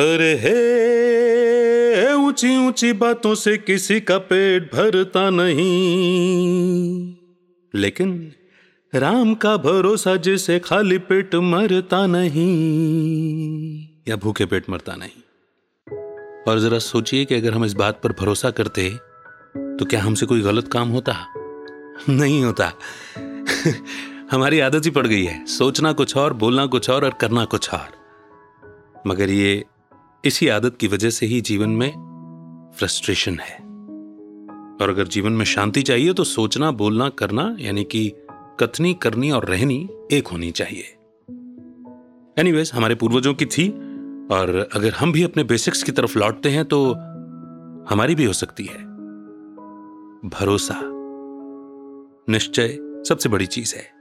अरे हे ऊँची ऊँची बातों से किसी का पेट भरता नहीं। लेकिन राम का भरोसा जिसे खाली पेट मरता नहीं, या भूखे पेट मरता नहीं। और जरा सोचिए कि अगर हम इस बात पर भरोसा करते तो क्या हमसे कोई गलत काम होता? नहीं होता। हमारी आदत ही पड़ गई है। सोचना कुछ और, बोलना कुछ और और करना कुछ और। मगर ये इसी आदत की वजह से ही जीवन में फ्रस्ट्रेशन है। और अगर जीवन में शांति चाहिए तो सोचना, बोलना, करना, यानी कि कथनी, करनी और रहनी एक होनी चाहिए। एनीवेज हमारे पूर्वजों की थी और अगर हम भी अपने बेसिक्स की तरफ़ लौटते हैं तो हमारी भी हो सकती है। भरोसा निश्चय सबसे बड़ी चीज़ है।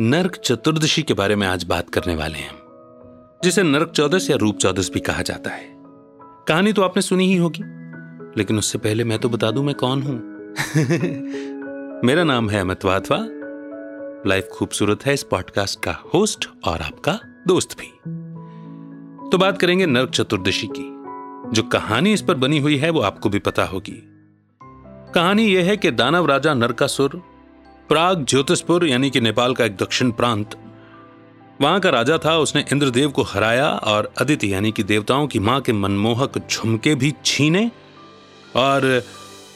नर्क चतुर्दशी के बारे में आज बात करने वाले हैं जिसे नरक चौदस या रूप चौदस भी कहा जाता है। कहानी तो आपने सुनी ही होगी। लेकिन उससे पहले मैं तो बता दूँ मैं कौन हूँ। मेरा नाम है अमित वाधवा। लाइफ खूबसूरत है इस पॉडकास्ट का होस्ट और आपका दोस्त भी। तो बात करेंगे नरक चतुर्दशी की। जो कहानी इस पर बनी हुई है वो आपको भी पता होगी। कहानी यह है कि दानव राजा नरकासुर, प्राग ज्योतिषपुर यानी कि नेपाल का एक दक्षिण प्रांत वहाँ का राजा था, उसने इंद्रदेव को हराया और अदिति यानी कि देवताओं की माँ के मनमोहक झुमके भी छीने और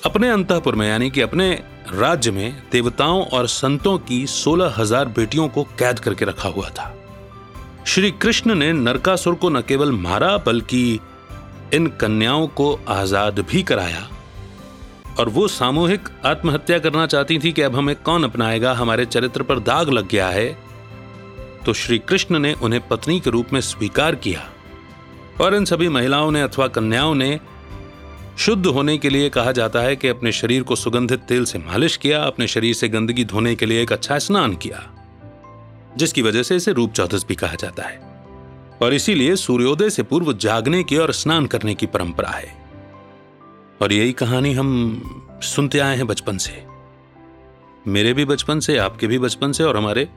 अपने अंतपुर में यानी कि अपने राज्य में देवताओं और संतों की सोलह हज़ार बेटियों को कैद करके रखा हुआ था। श्री कृष्ण ने नरकासुर को न केवल मारा, बल्कि इन कन्याओं को आज़ाद भी कराया। और वो सामूहिक आत्महत्या करना चाहती थी कि अब हमें कौन अपनाएगा? हमारे चरित्र पर दाग लग गया है। तो श्री कृष्ण ने उन्हें पत्नी के रूप में स्वीकार किया। और इन सभी महिलाओं ने अथवा कन्याओं ने शुद्ध होने के लिए कहा जाता है कि अपने शरीर को सुगंधित तेल से मालिश किया, अपने शरीर से गंदगी धोने के लिए एक अच्छा स्नान किया, जिसकी वजह से इसे रूप चौदस भी कहा जाता है। और इसीलिए सूर्योदय से पूर्व जागने की और स्नान करने की परंपरा है। और यही कहानी हम सुनते आए हैं बचपन से। मेरे भी बचपन से, आपके भी बचपन से और हमारे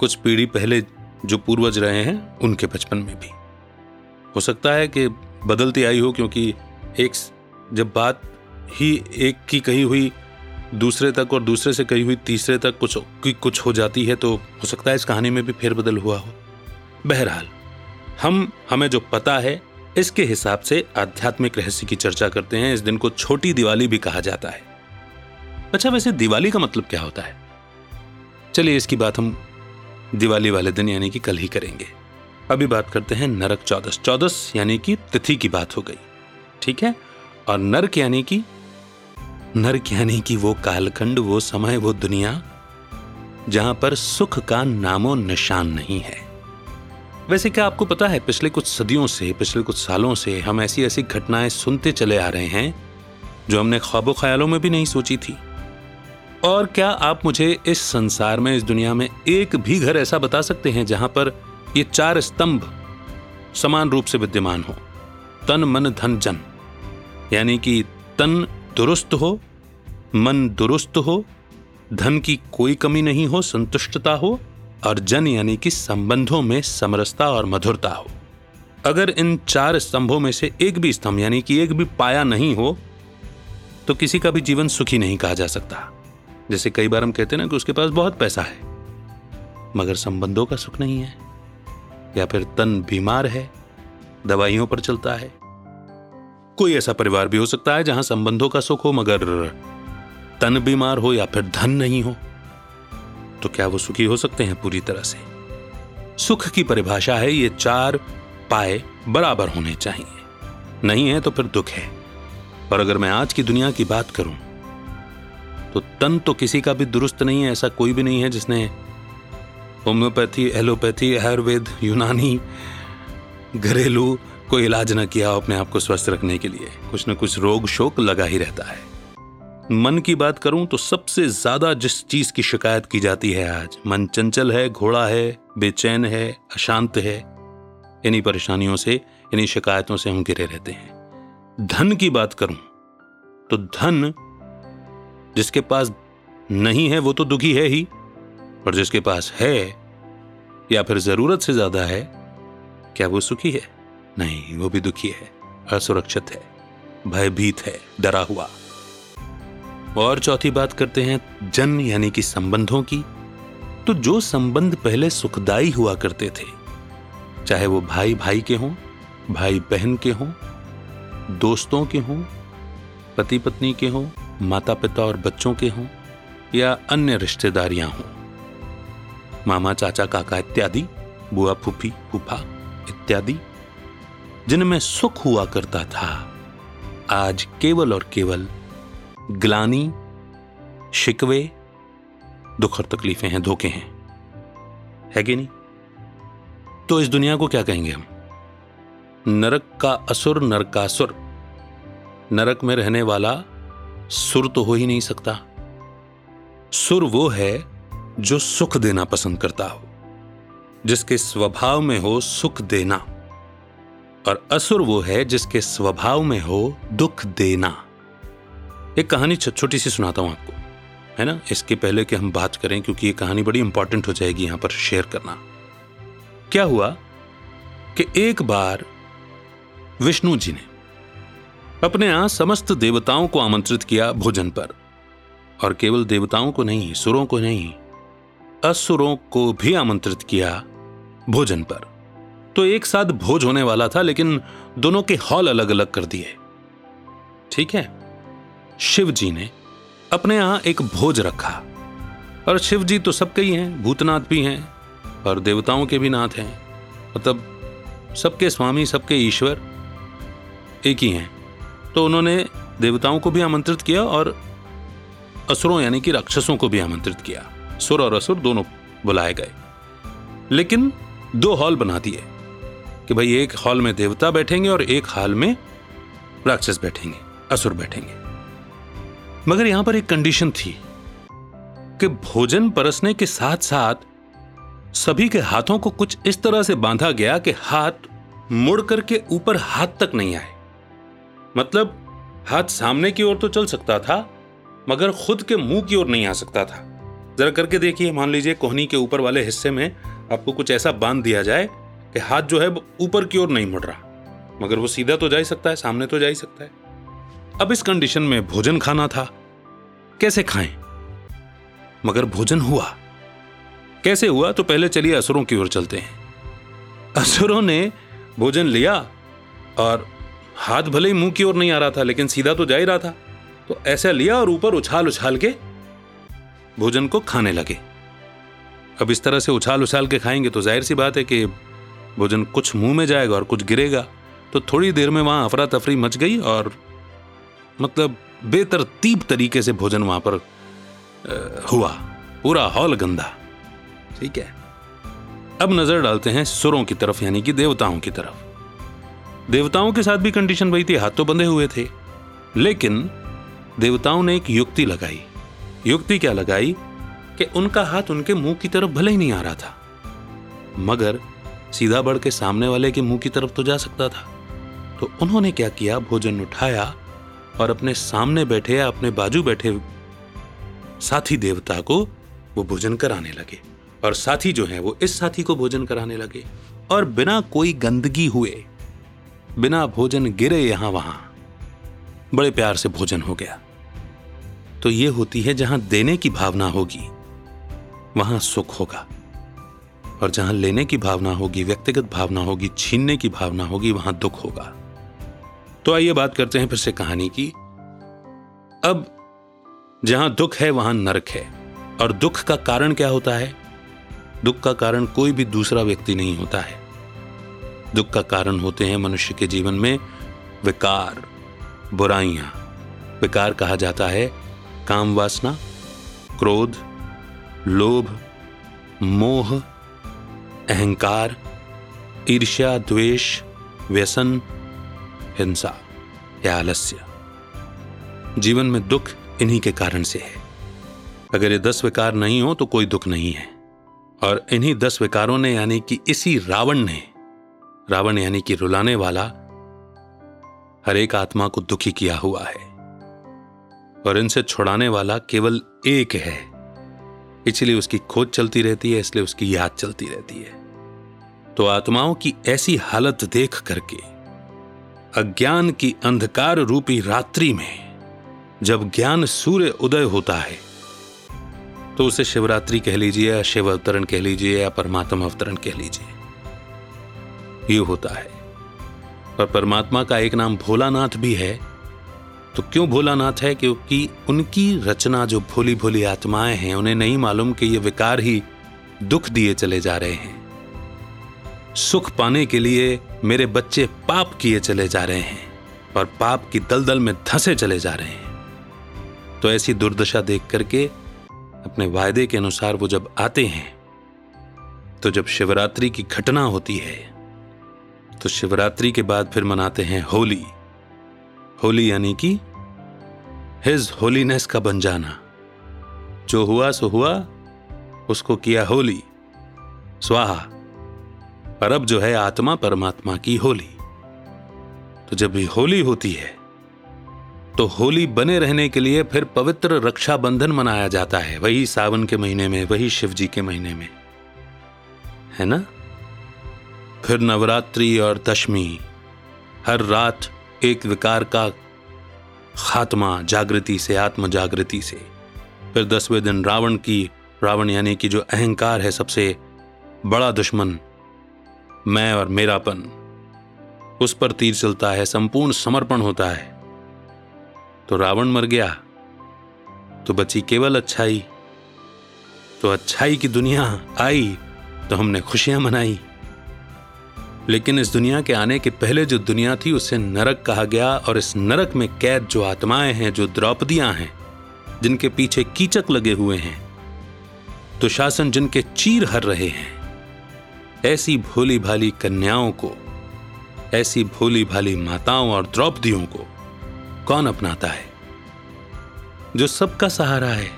कुछ पीढ़ी पहले जो पूर्वज रहे हैं, उनके बचपन में भी। हो सकता है कि बदलती आई हो क्योंकि एक जब बात ही एक की कही हुई, दूसरे तक और दूसरे से कही हुई तीसरे तक कुछ की कुछ हो जाती है तो हो सकता है इस कहानी में भी फेरबदल हुआ हो। बहरहाल, हम, हमें जो पता है, इसके हिसाब से आध्यात्मिक रहस्य की चर्चा करते हैं, इस दिन को छोटी दिवाली भी कहा जाता है। अच्छा वैसे दिवाली का मतलब क्या होता है? चलिए, इसकी बात हम दिवाली वाले दिन यानी कि कल ही करेंगे। अभी बात करते हैं नरक चौदस। चौदस यानी कि तिथि की बात हो गई। ठीक है? और नरक यानी कि नरक यानी कि वो कालखंड, वो समय, वो दुनिया, जहाँ पर सुख का नामो निशान नहीं है। वैसे क्या आपको पता है, पिछले कुछ सदियों से, पिछले कुछ सालों से हम ऐसी ऐसी घटनाएँ सुनते चले आ रहे हैं, जो हमने ख्वाबों, ख्यालों में भी नहीं सोची थी? और क्या आप मुझे इस संसार में, इस दुनिया में एक भी घर ऐसा बता सकते हैं जहाँ पर ये चार स्तंभ समान रूप से विद्यमान हो? तन, मन, धन, जन। यानी कि तन दुरुस्त हो, मन दुरुस्त हो, धन की कोई कमी नहीं हो, संतुष्टता हो, और जन यानी कि संबंधों में समरसता और मधुरता हो। अगर इन चार स्तंभों में से एक भी स्तंभ यानी कि एक भी पाया नहीं हो तो किसी का भी जीवन सुखी नहीं कहा जा सकता। जैसे कई बार हम कहते हैं ना कि उसके पास बहुत पैसा है, मगर संबंधों का सुख नहीं है, या फिर तन बीमार है, दवाइयों पर चलता है। कोई ऐसा परिवार भी हो सकता है जहाँ संबंधों का सुख हो, मगर तन बीमार हो या फिर धन नहीं हो। तो क्या वो सुखी हो सकते हैं पूरी तरह से? सुख की परिभाषा है, ये चार पाए बराबर होने चाहिए। नहीं है तो फिर दुख है। और अगर मैं आज की दुनिया की बात करूँ तो तन तो किसी का भी दुरुस्त नहीं है, ऐसा कोई भी नहीं है जिसने होम्योपैथी, एलोपैथी, आयुर्वेद, यूनानी, घरेलू कोई इलाज न किया हो अपने आप को स्वस्थ रखने के लिए। कुछ न कुछ रोग शोक लगा ही रहता है। मन की बात करूँ तो सबसे ज़्यादा जिस चीज़ की शिकायत की जाती है आज, मन चंचल है, घोड़ा है, बेचैन है, अशांत है, इन्हीं परेशानियों से, इन्हीं शिकायतों से हम गिरे रहते हैं। धन की बात करूँ तो धन जिसके पास नहीं है, वो तो दुखी है ही। और जिसके पास है, या फिर ज़रूरत से ज़्यादा है, क्या वो सुखी है? नहीं, वो भी दुखी है, असुरक्षित है, भयभीत है, डरा हुआ। और चौथी बात करते हैं, जन यानी कि संबंधों की। तो जो संबंध पहले सुखदाई हुआ करते थे, चाहे वो भाई भाई के हों भाई बहन के हों, दोस्तों के हों पति पत्नी के हों माता पिता और बच्चों के हों या अन्य रिश्तेदारियाँ हों। मामा, चाचा, काका इत्यादि, बुआ, फूफी, फूफा इत्यादि, जिनमें सुख हुआ करता था, आज केवल और केवल ग्लानी, शिकवे, दुख और तकलीफें हैं, धोखे हैं। है कि नहीं? तो इस दुनिया को क्या कहेंगे हम? नरक का असुर, नरकासुर। नरक में रहने वाला सुर तो हो ही नहीं सकता। सुर वो है जो सुख देना पसंद करता हो, जिसके स्वभाव में हो सुख देना, और असुर वो है जिसके स्वभाव में हो दुख देना। एक कहानी छोटी सी सुनाता हूँ आपको, है ना? इसके पहले कि हम बात करें, क्योंकि ये कहानी बड़ी इंपॉर्टेंट हो जाएगी यहाँ पर शेयर करना। क्या हुआ कि एक बार विष्णु जी ने अपने यहाँ समस्त देवताओं को आमंत्रित किया भोजन पर। और केवल देवताओं को नहीं सुरों को नहीं, असुरों को भी आमंत्रित किया भोजन पर। तो एक साथ भोज होने वाला था, लेकिन दोनों के हॉल अलग अलग कर दिए। ठीक है? शिव जी ने अपने यहाँ एक भोज रखा। और शिव जी तो सबके ही हैं, भूतनाथ भी हैं, और देवताओं के भी नाथ हैं। मतलब सबके स्वामी, सबके ईश्वर एक ही हैं। तो उन्होंने देवताओं को भी आमंत्रित किया और असुरों यानी कि राक्षसों को भी आमंत्रित किया। सुर और असुर दोनों बुलाए गए। लेकिन दो हॉल बना दिए कि भाई एक हॉल में देवता बैठेंगे और एक हॉल में राक्षस बैठेंगे, असुर बैठेंगे। मगर यहाँ पर एक कंडीशन थी कि भोजन परसने के साथ साथ सभी के हाथों को कुछ इस तरह से बांधा गया कि हाथ मुड़ करके ऊपर हाथ तक नहीं आए। मतलब हाथ सामने की ओर तो चल सकता था, मगर खुद के मुँह की ओर नहीं आ सकता था। जरा करके देखिए, मान लीजिए कोहनी के ऊपर वाले हिस्से में आपको कुछ ऐसा बाँध दिया जाए कि हाथ जो है ऊपर की ओर नहीं मुड़ रहा, मगर वो सीधा तो जा ही सकता है, सामने तो जा ही सकता है। अब इस कंडीशन में भोजन खाना था। कैसे खाएँ? मगर भोजन हुआ। कैसे हुआ? तो पहले चलिए असुरों की ओर चलते हैं। असुरों ने भोजन लिया और हाथ भले ही मुँह की ओर नहीं आ रहा था, लेकिन सीधा तो जा ही रहा था। तो ऐसा लिया और ऊपर उछाल उछाल के भोजन को खाने लगे। अब इस तरह से उछाल उछाल के खाएँगे तो ज़ाहिर सी बात है कि भोजन कुछ मुँह में जाएगा और कुछ गिरेगा। तो थोड़ी देर में वहाँ अफरा तफरी मच गई और मतलब बेतरतीब तरीके से भोजन वहाँ पर हुआ। पूरा हॉल गंदा। ठीक है। अब नज़र डालते हैं सुरों की तरफ़, यानी कि देवताओं की तरफ़। देवताओं के साथ भी कंडीशन वही थी, हाथ तो बंधे हुए थे। लेकिन देवताओं ने एक युक्ति लगाई। युक्ति क्या लगाई? कि उनका हाथ उनके मुँह की तरफ़ भले ही नहीं आ रहा था, मगर सीधा बढ़ के सामने वाले के मुँह की तरफ़ तो जा सकता था। तो उन्होंने क्या किया? भोजन उठाया और अपने सामने बैठे या अपने बाजू बैठे साथी देवता को वो भोजन कराने लगे। और साथी जो है, वो इस साथी को भोजन कराने लगे। और बिना कोई गंदगी हुए बिना भोजन गिरे यहाँ वहाँ। बड़े प्यार से भोजन हो गया। तो यह होती है जहाँ देने की भावना होगी, वहाँ सुख होगा। और जहाँ लेने की भावना होगी, व्यक्तिगत भावना होगी, छीनने की भावना होगी, वहाँ दुख होगा। तो आइए बात करते हैं फिर से कहानी की। अब जहाँ दुख है, वहाँ नरक है। और दुख का कारण क्या होता है? दुख का कारण कोई भी दूसरा व्यक्ति नहीं होता है। दुख का कारण होते हैं मनुष्य के जीवन में विकार, बुराइयाँ। विकार कहा जाता है काम वासना, क्रोध, लोभ, मोह, अहंकार, ईर्ष्या, द्वेष, व्यसन, हिंसा या आलस्य। जीवन में दुख इन्हीं के कारण से है। अगर ये दस विकार नहीं हो तो कोई दुख नहीं है। और इन्हीं दस विकारों ने यानी कि इसी रावण ने रावण यानी कि रुलाने वाला हर एक आत्मा को दुखी किया हुआ है। और इनसे छुड़ाने वाला केवल एक है। इसलिए उसकी खोज चलती रहती है, इसलिए उसकी याद चलती रहती है। तो आत्माओं की ऐसी हालत देख करके, अज्ञान की अंधकार रूपी रात्रि में, जब ज्ञान सूर्य उदय होता है तो उसे शिवरात्रि कह लीजिए या शिव अवतरण कह लीजिए या परमात्मा अवतरण कह लीजिए। ये होता है। और परमात्मा का एक नाम भोलानाथ भी है तो क्यों भोलानाथ है? क्योंकि उनकी रचना जो भोली भोली आत्माएँ हैं, उन्हें नहीं मालूम कि ये विकार ही दुख दिए चले जा रहे हैं। सुख पाने के लिए मेरे बच्चे पाप किए चले जा रहे हैं और पाप की दलदल में धंसे चले जा रहे हैं। तो ऐसी दुर्दशा देख करके अपने वायदे के अनुसार वो जब आते हैं तो जब शिवरात्रि की घटना होती है तो शिवरात्रि के बाद फिर मनाते हैं होली। होली यानी कि हिज होलीनेस का बन जाना। जो हुआ, सो हुआ, उसको किया होली। स्वाहा। पर अब जो है आत्मा, परमात्मा की होली। तो जब भी होली होती है तो होली बने रहने के लिए फिर पवित्र रक्षाबंधन मनाया जाता है। वही सावन के महीने में, वही शिव जी के महीने में। है ना? फिर नवरात्रि और दशमी। हर रात एक विकार का खात्मा जागृति से आत्म जागृति से। फिर दसवें दिन रावण की, रावण यानी कि जो अहंकार है सबसे बड़ा दुश्मन, मैं और मेरापन। उस पर तीर चलता है, संपूर्ण समर्पण होता है। तो रावण मर गया तो बची केवल अच्छाई। तो अच्छाई की दुनिया आई तो हमने खुशियाँ मनाई। लेकिन इस दुनिया के आने के पहले जो दुनिया थी, उसे नरक कहा गया और इस नरक में कैद जो आत्माएँ हैं, जो द्रौपदियाँ हैं, जिनके पीछे कीचक लगे हुए हैं तो शासन जिनके चीर हर रहे हैं, ऐसी भोली भाली कन्याओं को, ऐसी भोली भाली माताओं और द्रौपदियों को कौन अपनाता है? जो सबका सहारा है,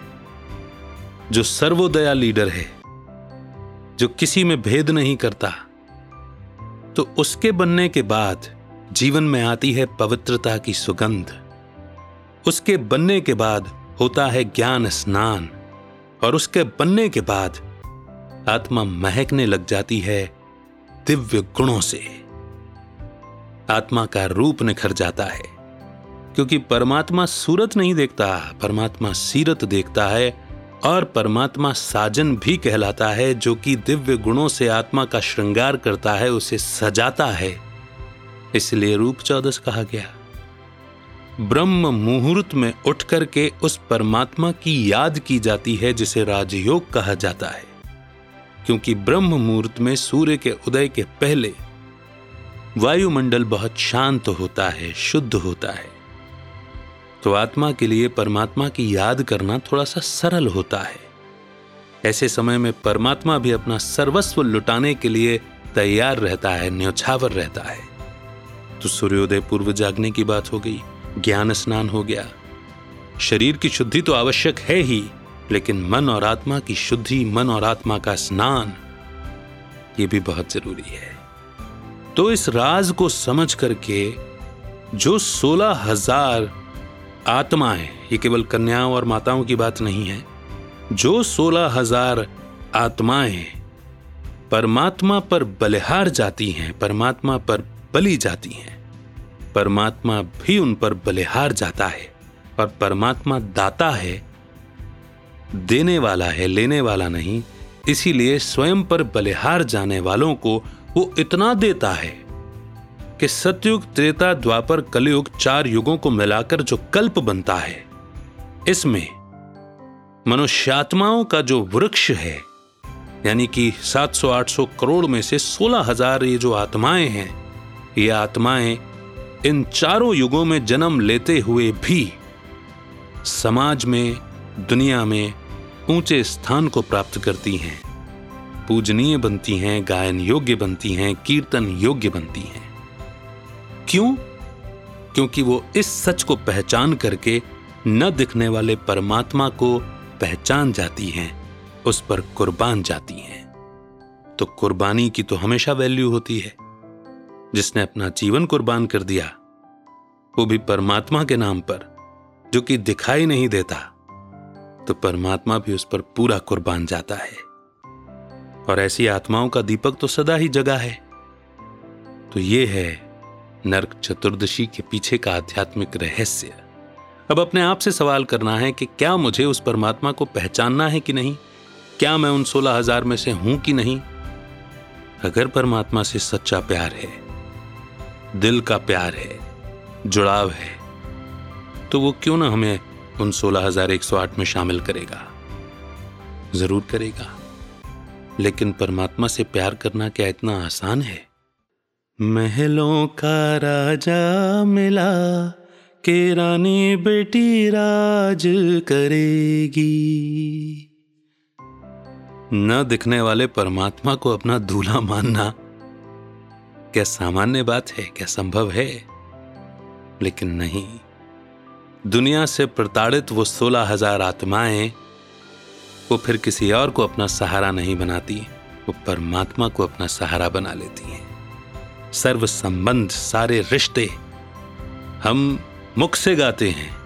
जो सर्वोदया लीडर है, जो किसी में भेद नहीं करता तो उसके बनने के बाद जीवन में आती है पवित्रता की सुगंध। उसके बनने के बाद होता है ज्ञान स्नान और उसके बनने के बाद आत्मा महकने लग जाती है दिव्य गुणों से। आत्मा का रूप निखर जाता है, क्योंकि परमात्मा सूरत नहीं देखता, परमात्मा सीरत देखता है और परमात्मा साजन भी कहलाता है, जो कि दिव्य गुणों से आत्मा का श्रृंगार करता है, उसे सजाता है। इसलिए रूप चौदस कहा गया। ब्रह्म मुहूर्त में उठ करके उस परमात्मा की याद की जाती है, जिसे राजयोग कहा जाता है। क्योंकि ब्रह्म मुहूर्त में सूर्य के उदय के पहले वायुमंडल बहुत शांत होता है, शुद्ध होता है। तो आत्मा के लिए परमात्मा की याद करना थोड़ा सा सरल होता है। ऐसे समय में परमात्मा भी अपना सर्वस्व लुटाने के लिए तैयार रहता है, न्यौछावर रहता है। तो सूर्योदय पूर्व जागने की बात हो गई, ज्ञान स्नान हो गया। शरीर की शुद्धि तो आवश्यक है ही, लेकिन मन और आत्मा की शुद्धि, मन और आत्मा का स्नान, ये भी बहुत ज़रूरी है। तो इस राज को समझ करके जो सोलह हज़ार आत्माएँ ये केवल कन्याओं और माताओं की बात नहीं है। जो सोलह हज़ार आत्माएँ परमात्मा पर बलिहार जाती हैं, परमात्मा पर बली जाती हैं। परमात्मा भी उन पर बलिहार जाता है और परमात्मा दाता है, देने वाला है, लेने वाला नहीं। इसीलिए स्वयं पर बलिहार जाने वालों को वो इतना देता है। कि सतयुग त्रेता द्वापर कलयुग चार युगों को मिलाकर जो कल्प बनता है इसमें मनुष्यात्माओं का जो वृक्ष है यानी कि 700-800 करोड़ में से 16,000 ये जो आत्माएँ हैं ये आत्माएँ इन चारों युगों में जन्म लेते हुए भी समाज में दुनिया में ऊँचे स्थान को प्राप्त करती हैं। पूजनीय बनती हैं गायन योग्य बनती हैं कीर्तन योग्य बनती हैं। क्यों? क्योंकि वो इस सच को पहचान करके न दिखने वाले परमात्मा को पहचान जाती हैं, उस पर कुर्बान जाती हैं। तो कुर्बानी की तो हमेशा वैल्यू होती है। जिसने अपना जीवन कुर्बान कर दिया, वो भी परमात्मा के नाम पर, जो कि दिखाई नहीं देता तो परमात्मा भी उस पर पूरा कुर्बान जाता है। और ऐसी आत्माओं का दीपक तो सदा ही जगा है। तो ये है नरक चतुर्दशी के पीछे का आध्यात्मिक रहस्य। अब अपने आप से सवाल करना है कि क्या मुझे उस परमात्मा को पहचानना है कि नहीं? क्या मैं उन सोलह हज़ार में से हूँ कि नहीं? अगर परमात्मा से सच्चा प्यार है, दिल का प्यार है, जुड़ाव है तो वो क्यों ना हमें उन सोलह हज़ार एक सौ आठ में शामिल करेगा? ज़रूर करेगा। लेकिन परमात्मा से प्यार करना क्या इतना आसान है? महलों का राजा मिला, के रानी बेटी राज करेगी। न दिखने वाले परमात्मा को अपना दूल्हा मानना, क्या सामान्य बात है, क्या संभव है? लेकिन नहीं, दुनिया से प्रताड़ित वो सोलह हज़ार आत्माएँ, वो फिर किसी और को अपना सहारा नहीं बनाती, वो परमात्मा को अपना सहारा बना लेती हैं। सर्व संबंध सारे रिश्ते हम मुख से गाते हैं।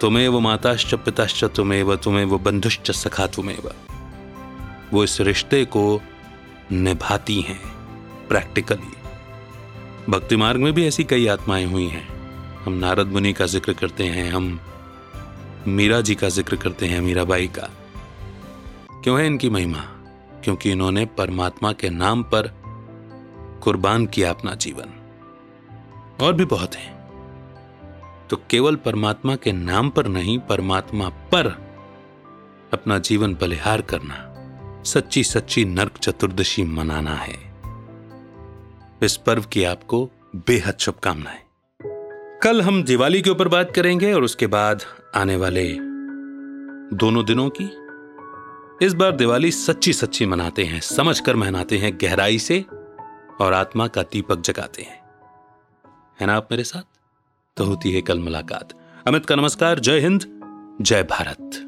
तुम्हें वो माताश्च पिताश्च, तुम्हें व, तुम्हें वो बंधुश्च सखा, तुम्हें वो इस रिश्ते को निभाती हैं, प्रैक्टिकली। भक्ति मार्ग में भी ऐसी कई आत्माएँ हुई हैं। हम नारद मुनि का ज़िक्र करते हैं, हम मीरा जी का ज़िक्र करते हैं, मीराबाई का। क्यों है इनकी महिमा? क्योंकि इन्होंने परमात्मा के नाम पर कुर्बान किया अपना जीवन। और भी बहुत हैं। तो केवल परमात्मा के नाम पर नहीं, परमात्मा पर अपना जीवन बलिहार करना सच्ची सच्ची नरक चतुर्दशी मनाना है। इस पर्व की आपको बेहद शुभकामनाएँ। कल हम दिवाली के ऊपर बात करेंगे और उसके बाद आने वाले दोनों दिनों की। इस बार दिवाली सच्ची सच्ची मनाते हैं, समझकर मनाते हैं गहराई से। और आत्मा का दीपक जगाते हैं। है ना आप मेरे साथ? तो होती है कल मुलाकात। अमित का नमस्कार, जय हिंद, जय भारत।